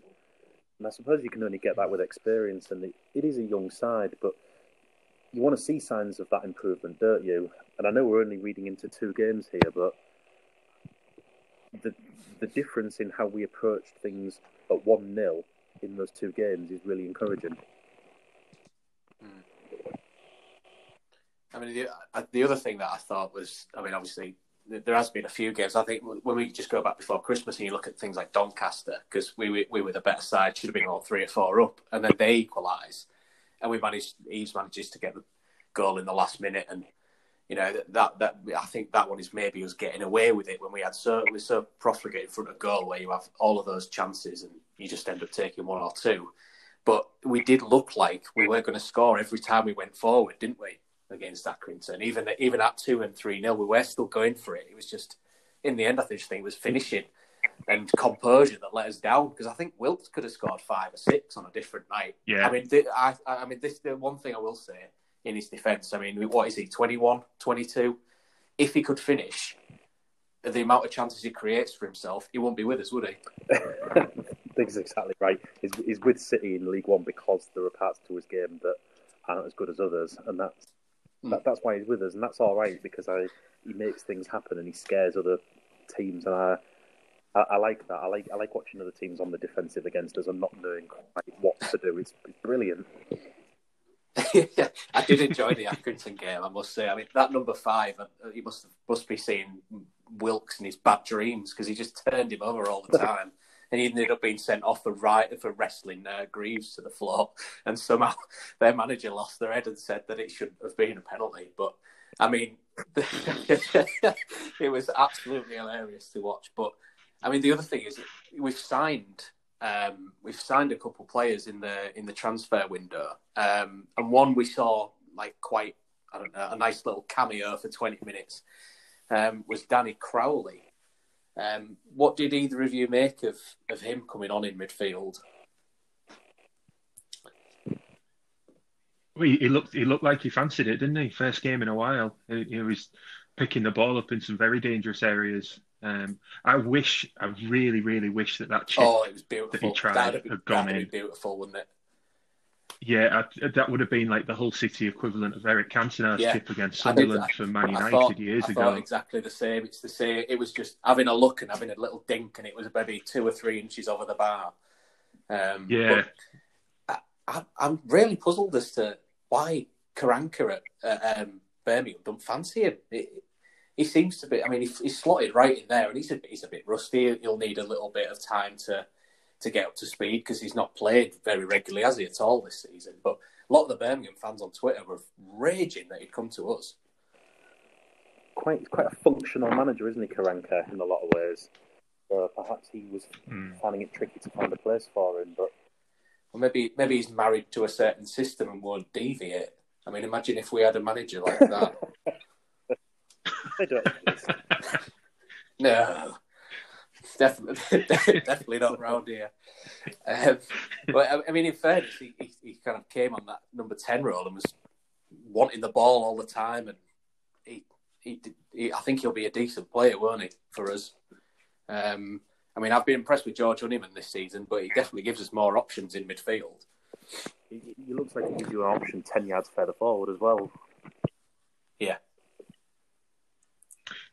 and I suppose you can only get that with experience. And it, is a young side, but you want to see signs of that improvement, don't you? And I know we're only reading into two games here, but the the difference in how we approached things at one 0 in those two games is really encouraging. I mean, the, uh, the other thing that I thought was, I mean, obviously there has been a few games. I think when we just go back before Christmas and you look at things like Doncaster, because we, we we were the better side, should have been all three or four up, and then they equalise, and we managed. Eaves manages to get the goal in the last minute, and you know that that I think that one is maybe us getting away with it when we had so we so profligate in front of goal where you have all of those chances and you just end up taking one or two. But we did look like we were going to score every time we went forward, didn't we? Against Accrington, even even at two and three nil, we were still going for it. It was just in the end, I think it was finishing and composure that let us down because I think Wilks could have scored five or six on a different night. Yeah. I mean, the, I, I mean, this the one thing I will say in his defence. I mean, what is he, 21, 22? If he could finish, the amount of chances he creates for himself, he won't be with us, would he? <laughs> That's exactly right. He's, he's with City in League One because there are parts to his game that aren't as good as others, and that's Hmm. that, that's why he's with us, and that's all right because I he makes things happen and he scares other teams, and I, I I like that. I like I like watching other teams on the defensive against us and not knowing quite what to do. It's, it's brilliant. <laughs> yeah, I did enjoy the Accrington game. I must say. I mean, that number five, uh, he must must be seeing Wilks in his bad dreams because he just turned him over all the <laughs> time, and he ended up being sent off for right for wrestling uh, Greaves to the floor, <laughs> and somehow <laughs> their manager lost their head and said that it shouldn't have been a penalty. But I mean, <laughs> it was absolutely hilarious to watch. But I mean, the other thing is we've signed um, we've signed a couple players in the in the transfer window, um, and one we saw like quite I don't know a nice little cameo for twenty minutes um, was Danny Crowley. Um, what did either of you make of, of him coming on in midfield? Well, he, he looked he looked like he fancied it, didn't he? First game in a while. He, he was picking the ball up in some very dangerous areas. Um, I wish, I really, really wish that that chip oh, it was beautiful. that he tried had gone in. be beautiful, wouldn't it? Yeah, I, that would have been like the whole city equivalent of Eric Cantona's Yeah. chip against Sunderland I- for Man United thought, years I ago. exactly the same. It's the same. It was just having a look and having a little dink, and it was maybe two or three inches over the bar. Um, Yeah. I, I'm really puzzled as to why Karanka at uh, um, Birmingham don't fancy him. It, he seems to be. I mean, he, he's slotted right in there, and he's a he's a bit rusty. He'll need a little bit of time to to get up to speed because he's not played very regularly, has he, at all this season? But a lot of the Birmingham fans on Twitter were raging that he'd come to us. Quite quite a functional manager, isn't he, Karanka, in a lot of ways. So perhaps he was Hmm. finding it tricky to find a place for him, but Or maybe maybe he's married to a certain system and won't deviate. I mean, imagine if we had a manager like that. <laughs> they don't exist. <laughs> no, definitely, <laughs> definitely not round here. Um, but I- I mean, in fairness, he, he, he kind of came on that number ten role and was wanting the ball all the time, and he, he, he I think he'll be a decent player, won't he, for us? Um, I mean, I've been impressed with George Honeyman this season, but he definitely gives us more options in midfield. He, he looks like he gives you an option 10 yards further forward as well. Yeah,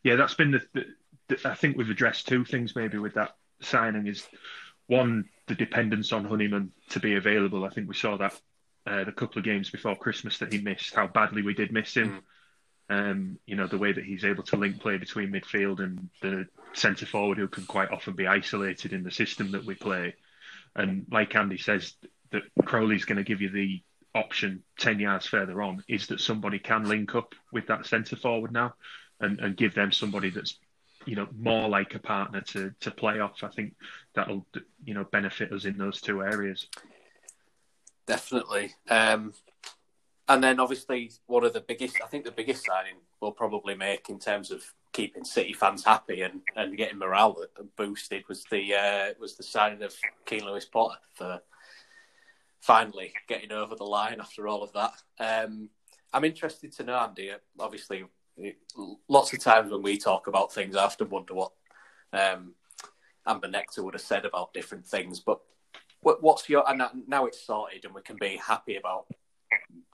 Yeah, that's been the, the, the. I think we've addressed two things maybe with that signing is one the dependence on Honeyman to be available. I think we saw that uh, the couple of games before Christmas that he missed. How badly we did miss him. Um, you know the way that he's able to link play between midfield and the centre forward, who can quite often be isolated in the system that we play. And like Andy says, that Crowley's going to give you the option ten yards further on is that somebody can link up with that centre forward now and, and give them somebody that's you know more like a partner to to play off. I think that'll you know benefit us in those two areas. Definitely. Um, and then obviously one of the biggest, I think the biggest signing we'll probably make in terms of keeping City fans happy and, and getting morale boosted was the uh, was the signing of Keane Lewis Potter for finally getting over the line after all of that. Um, I'm interested to know, Andy. Obviously, lots of times when we talk about things, I often wonder what um, Amber Nectar would have said about different things. But what, what's your and now it's sorted and we can be happy about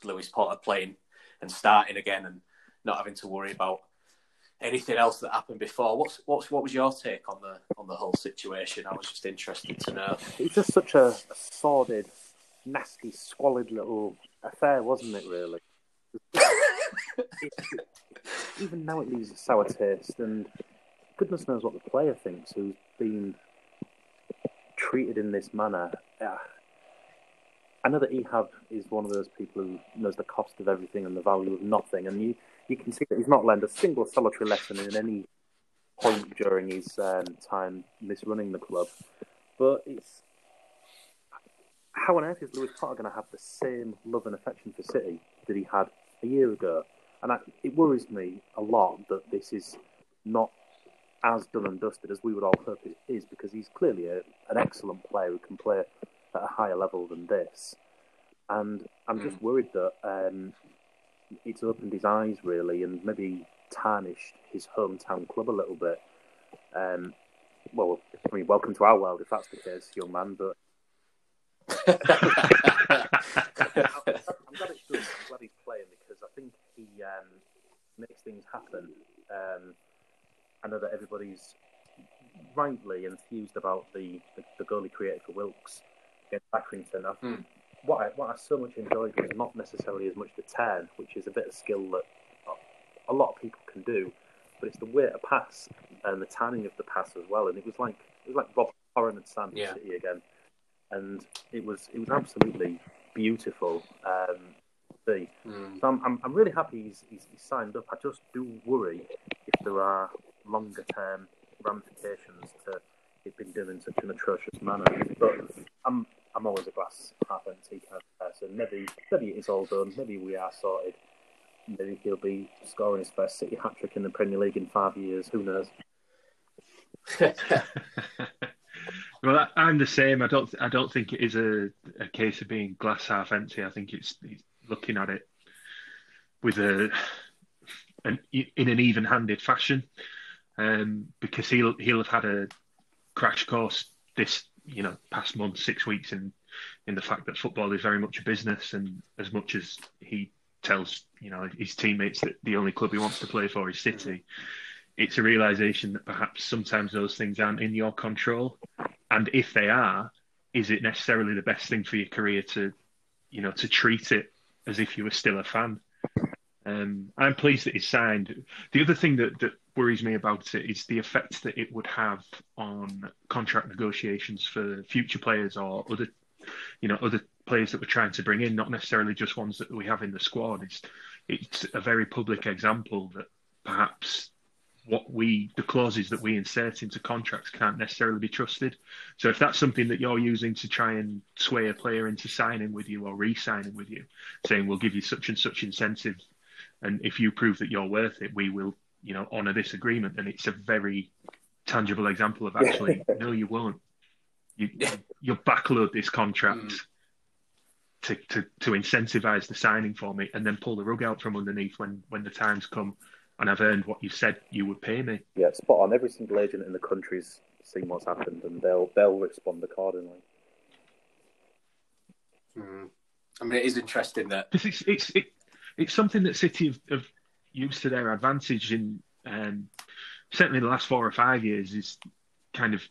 Lewis Potter playing and starting again and not having to worry about anything else that happened before. What's what's what was your take on the on the whole situation? I was just interested to know. It's just such a sordid, nasty, squalid little affair, wasn't it, really? <laughs> Even now it leaves a sour taste, and goodness knows what the player thinks who's been treated in this manner. Yeah. I know that Ehab is one of those people who knows the cost of everything and the value of nothing, and you, you can see that he's not learned a single solitary lesson in any point during his um, time misrunning the club. But it's how on earth is Lewis Potter going to have the same love and affection for City that he had a year ago? And I, it worries me a lot that this is not as done and dusted as we would all hope it is, because he's clearly a, an excellent player who can play at a higher level than this. And I'm just worried that um, it's opened his eyes really, and maybe tarnished his hometown club a little bit. Um, well, I mean, welcome to our world if that's the case, young man. But <laughs> <laughs> I'm glad it's. I'm glad he's playing because I think he um, makes things happen. Um, I know that everybody's rightly enthused about the, the, the goal he created for Wilks against Accrington. I, Hmm. what, I, what I so much enjoyed was not necessarily as much the turn, which is a bit of skill that a lot of people can do, but it's the way to pass and the timing of the pass as well. And it was like it was like Rob Horan and Sam Yeah. City again, and it was it was absolutely beautiful. Um, see. Mm. So I'm, I'm, I'm really happy he's, he's, he's signed up. I just do worry if there are longer term ramifications to it being done in such an atrocious manner. But I'm I'm always a glass half empty kind of person. maybe maybe it is all done. Maybe we are sorted. Maybe he'll be scoring his first City hat trick in the Premier League in five years. Who knows? <laughs> well, I'm the same. I don't. I don't think it is a, a case of being glass half empty. I think it's, it's looking at it with a an, in an even-handed fashion, um, because he'll he'll have had a crash course this you know past month, six weeks in in the fact that football is very much a business, and as much as he tells you know his teammates that the only club he wants to play for is City, it's a realization that perhaps sometimes those things aren't in your control, and if they are, is it necessarily the best thing for your career to you know to treat it as if you were still a fan? Um, I'm pleased that he's signed. The other thing that, that worries me about it is the effect that it would have on contract negotiations for future players or other, you know, other players that we're trying to bring in, not necessarily just ones that we have in the squad. It's it's a very public example that perhaps what we the clauses that we insert into contracts can't necessarily be trusted. So if that's something that you're using to try and sway a player into signing with you or re-signing with you, saying we'll give you such and such incentives, and if you prove that you're worth it, we will you know honour this agreement. And it's a very tangible example of actually no, you won't. You you'll backload this contract. Mm. To, to, to incentivize the signing for me and then pull the rug out from underneath when, when the times come and I've earned what you said you would pay me. Yeah, spot on. Every single agent in the country's seen what's happened, and they'll they'll respond accordingly. Mm. I mean, it is interesting that it's it's it, it's something that City have, have, used to their advantage in um, certainly the last four or five years is kind of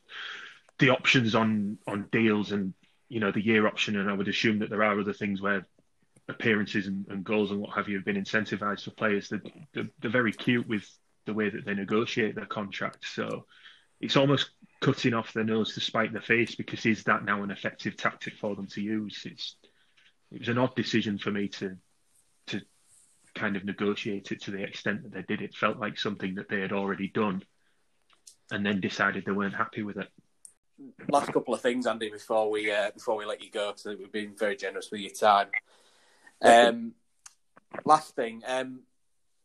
the options on on deals and you know the year option, and I would assume that there are other things where appearances and, and, goals and what have you have been incentivized for players. They're, they're, they're, very cute with the way that they negotiate their contracts. So it's almost cutting off their nose to spite their face because is that now an effective tactic for them to use? It's it was an odd decision for me to to kind of negotiate it to the extent that they did. It felt like something that they had already done and then decided they weren't happy with it last couple of things, Andy, before we uh, before we let you go, because we've been very generous with your time. Um, last thing, um,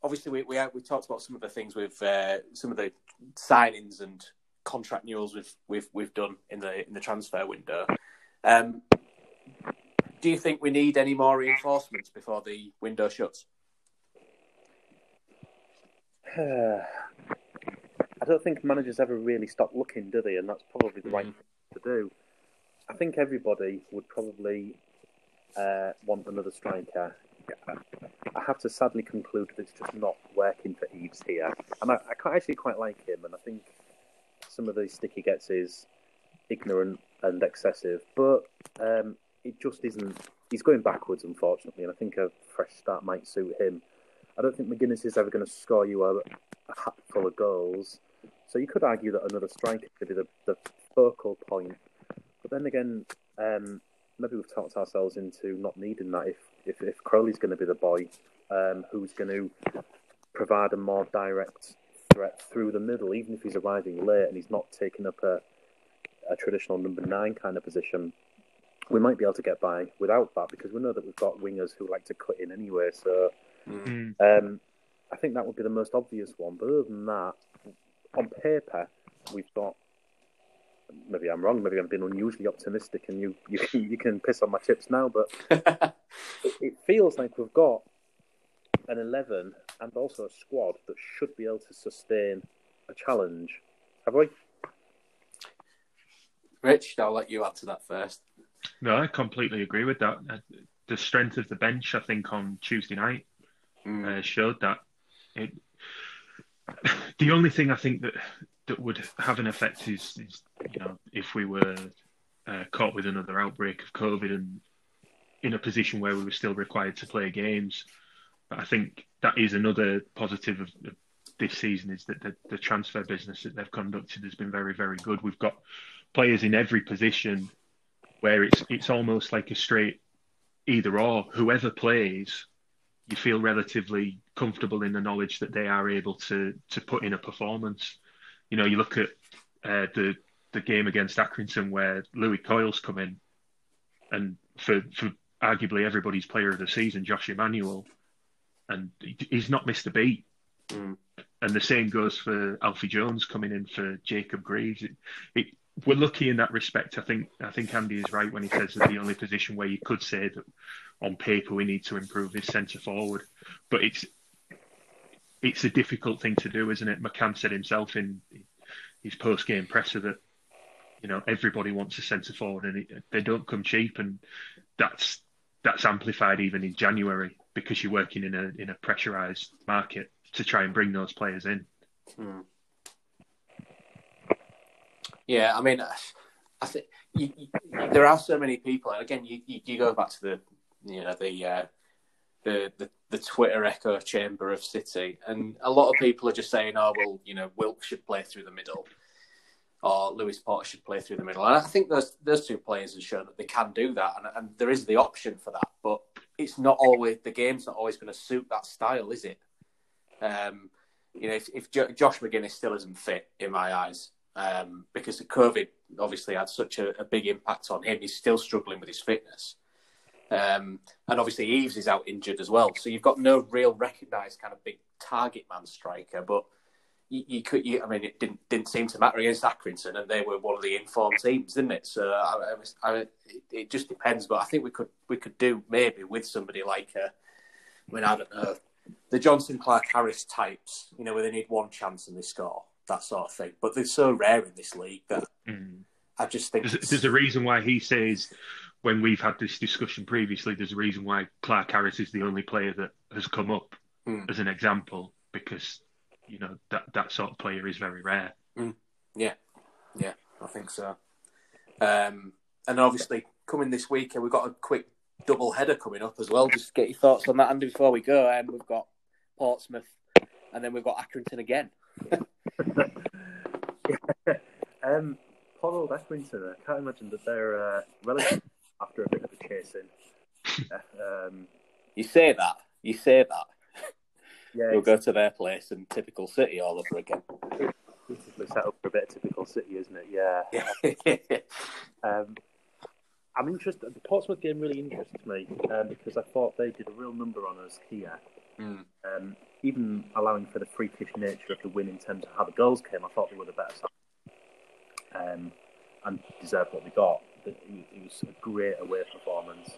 obviously we, we we talked about some of the things with uh, some of the signings and contract renewals we've we've we've done in the in the transfer window. Um, do you think we need any more reinforcements before the window shuts? <sighs> I don't think managers ever really stop looking, do they? And that's probably the right mm. thing to do. I think everybody would probably uh, want another striker. I have to sadly conclude that it's just not working for Eaves here, and I, I actually quite like him. And I think some of the stick he gets is ignorant and excessive, but um, it just isn't. He's going backwards, unfortunately, and I think a fresh start might suit him. I don't think Magennis is ever going to score you a, a hat full of goals, so you could argue that another striker could be the, the focal point. But then again, um, maybe we've talked ourselves into not needing that. If if, if Crowley's going to be the boy um, who's going to provide a more direct threat through the middle, even if he's arriving late and he's not taking up a a traditional number nine kind of position, we might be able to get by without that because we know that we've got wingers who like to cut in anyway. So mm. um, I think that would be the most obvious one. But other than that, on paper, we've got maybe I'm wrong. Maybe I'm being unusually optimistic, and you you, <laughs> you can piss on my chips now. But <laughs> it, it, feels like we've got an eleven and also a squad that should be able to sustain a challenge. Have we? Rich, I'll let you answer that first. No, I completely agree with that. Uh, the strength of the bench, I think, on Tuesday night mm. uh, showed that. It, <sighs> the only thing I think that that would have an effect is, is you know, if we were uh, caught with another outbreak of COVID and in a position where we were still required to play games. But I think that is another positive of, of this season is that the, the, transfer business that they've conducted has been very, very good. We've got players in every position where it's it's almost like a straight either or. Whoever plays, you feel relatively comfortable in the knowledge that they are able to to put in a performance you know, you look at uh, the the game against Accrington where Lewie Coyle's come in, and for for arguably everybody's player of the season, Josh Emmanuel, and he's not missed a beat. Mm. And the same goes for Alfie Jones coming in for Jacob Greaves. It, it, we're lucky in that respect. I think I think Andy is right when he says that the only position where you could say that on paper we need to improve is centre forward, but it's it's a difficult thing to do, isn't it? McCann said himself in his post game presser that you know everybody wants a centre forward and it, they don't come cheap, and that's that's amplified even in January because you're working in a in a pressurized market to try and bring those players in. Hmm. Yeah, I mean, I think you, you, there are so many people. And again, you, you, go back to the you know the, uh, the the the Twitter echo chamber of City, and a lot of people are just saying, "Oh, well, you know, Wilk should play through the middle." Or Lewis Potter should play through the middle, and I think those those two players have shown that they can do that, and, and there is the option for that. But it's not always the game's not always going to suit that style, is it? Um, you know, if, if Josh Magennis still isn't fit in my eyes, um, because the COVID obviously had such a, a, big impact on him. He's still struggling with his fitness. Um, and obviously Eaves is out injured as well. So you've got no real recognised kind of big target man striker. But you, you could, you, I mean, it didn't didn't seem to matter against Accrington, and they were one of the informed teams, didn't it? So I, I, I, it, just depends. But I think we could we could do maybe with somebody like, uh, I mean, I don't know, the Jonson Clarke-Harris types. You know, where they need one chance and they score that sort of thing. But they're so rare in this league that mm. I just think there's, there's, a reason why he says when we've had this discussion previously. There's a reason why Clarke-Harris is the only player that has come up mm. as an example because you know that that sort of player is very rare. Mm. Yeah, yeah, I think so. Um, and obviously, coming this weekend, we've got a quick double header coming up as well. Just get your thoughts on that, Andy, before we go. And um, we've got Portsmouth, and then we've got Accrington again. <laughs> um, poor old Accrington. I can't imagine that they're uh, relative after a bit of a chasing. Um, you say that. You say that. Yeah, we'll go to their place and typical City all over again. Beautifully set up for a bit of typical City, isn't it? Yeah. <laughs> um, I'm interested. The Portsmouth game really interests me um, because I thought they did a real number on us here. Mm. Um, even allowing for the freakish nature of the win in terms of how the goals came, I thought they were the better side um, and deserved what they got. It, it was a great away performance.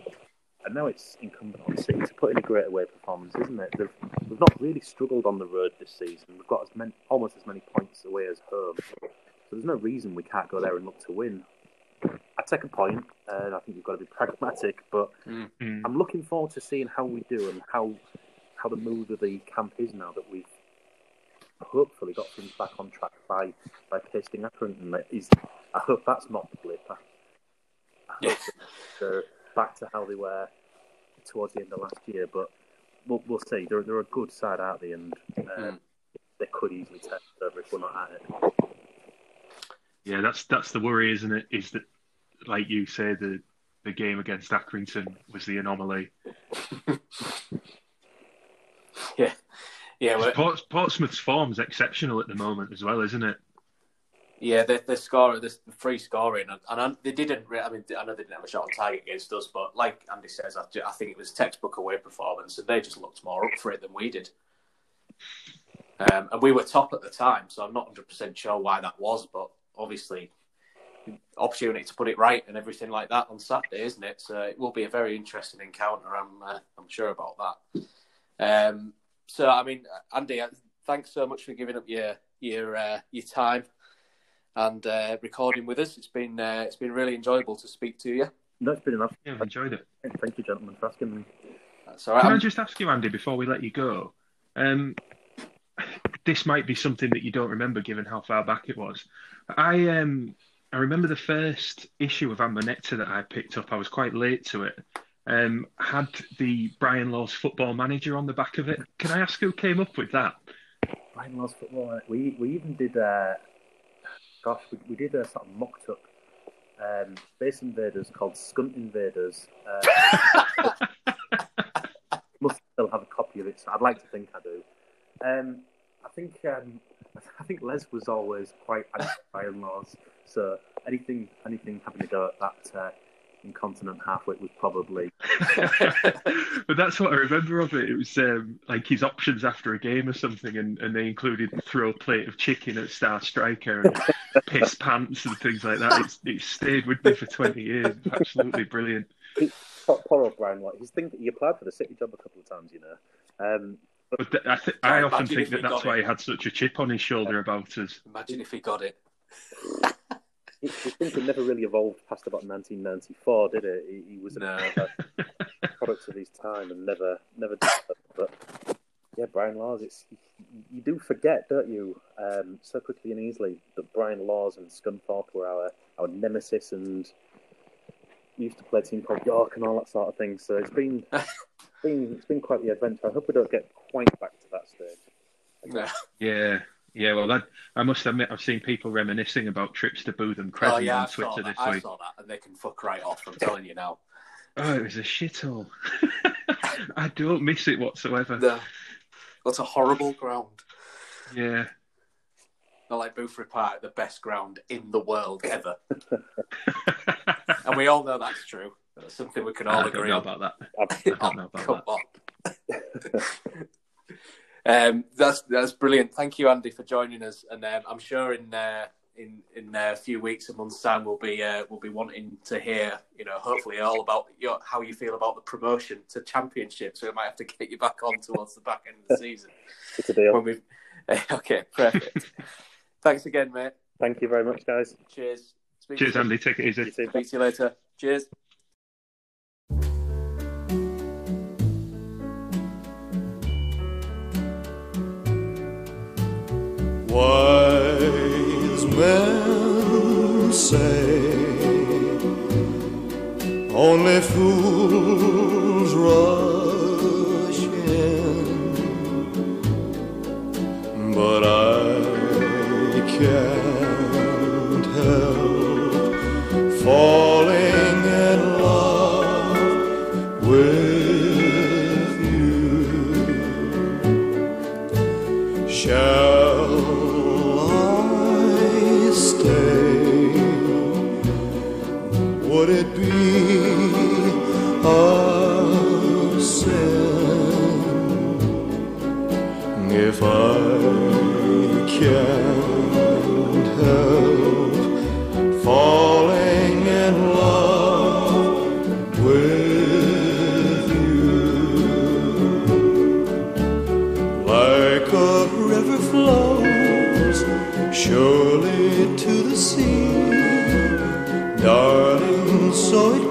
And now it's incumbent on City to put in a great away performance, isn't it? They've, we've not really struggled on the road this season. We've got as many, almost as many points away as home. So there's no reason we can't go there and look to win. I take a point, and I think we've got to be pragmatic, but mm-hmm. I'm looking forward to seeing how we do and how how the mood of the camp is now that we've hopefully got things back on track by by pasting Accrington. Is I hope that's not the blip. I, I yeah. <laughs> they're back to how they were towards the end of last year, but we'll, we'll see. They're they're a good side, aren't they? And um, mm. they could easily take over if we're not at it. Yeah, that's that's the worry, isn't it? Is that like you say the the game against Accrington was the anomaly. <laughs> Yeah, yeah. Well, Ports, Portsmouth's form's exceptional at the moment as well, isn't it? Yeah, the the score, the free scoring, and, and they didn't. I mean, I know they didn't have a shot on target against us, but like Andy says, I, I think it was textbook away performance, and they just looked more up for it than we did. Um, and we were top at the time, so I'm not 100 percent sure why that was, but obviously, opportunity to put it right and everything like that on Saturday, isn't it? So it will be a very interesting encounter. I'm uh, I'm sure about that. Um, so I mean, Andy, uh, thanks so much for giving up your your uh, your time and uh, recording with us. It's been uh, it's been really enjoyable to speak to you. No, it's been enough. Yeah, I've enjoyed it. Thank you, gentlemen, for asking me. That's all right. Can I'm... I just ask you, Andy, before we let you go? Um, this might be something that you don't remember, given how far back it was. I um I remember the first issue of Amber Nectar that I picked up. I was quite late to it, um, had the Brian Laws football manager on the back of it. Can I ask who came up with that? Brian Laws football. We we even did. Uh, gosh, we, we did a sort of mocked up um, Space Invaders called Skunt Invaders. Uh, <laughs> must still have a copy of it, so I'd like to think I do. Um, I think um, I think Les was always quite anti Brian Laws, so anything anything having to go at that. Uh, incontinent halfwit was probably. <laughs> but that's what I remember of it. It was um, like his options after a game or something, and, and they included throw a plate of chicken at Star Striker and <laughs> piss pants and things like that. It's, it stayed with me for 20 years. Absolutely brilliant. Poor old Brian White. His thing, he applied for the City job a couple of times, you know. Um, but th- I, th- I often think that that's why he had such a chip on his shoulder about us. Imagine if he got it. <laughs> his thinking never really evolved past about 1994, did it? He, he was no. a product of his time and never, never did that. But yeah, Brian Laws, it's you do forget, don't you, um, so quickly and easily that Brian Laws and Scunthorpe were our our nemesis, and we used to play a team called York and all that sort of thing. So it's been, <laughs> been it's been quite the adventure. I hope we don't get quite back to that stage. Yeah. Yeah, well, that, I must admit, I've seen people reminiscing about trips to Bootham oh, Crescent oh, yeah, on Twitter this I week. I saw that, and they can fuck right off. I'm telling you now. <laughs> Oh, it was a shithole. <laughs> I don't miss it whatsoever. No. That's a horrible ground. Yeah. Not like Boothferry Park, the best ground in the world ever. <laughs> and we all know that's true. That's something we can all I agree don't know on. about that. I don't know about Come that. on. Um, that's that's brilliant. Thank you, Andy, for joining us. And um, I'm sure in uh, in in a few weeks, a month's time, we'll be uh, we'll be wanting to hear, you know, hopefully all about your, how you feel about the promotion to championship. So we might have to get you back on towards the back end of the <laughs> season. It's a deal. When we've... <laughs> okay, perfect. Thanks again, mate. Thank you very much, guys. Cheers. Speak Cheers, to Andy. Take it easy. You too. Speak to you later. Cheers. Say only fools rush in, but I can't help falling surely to the sea, darling, so it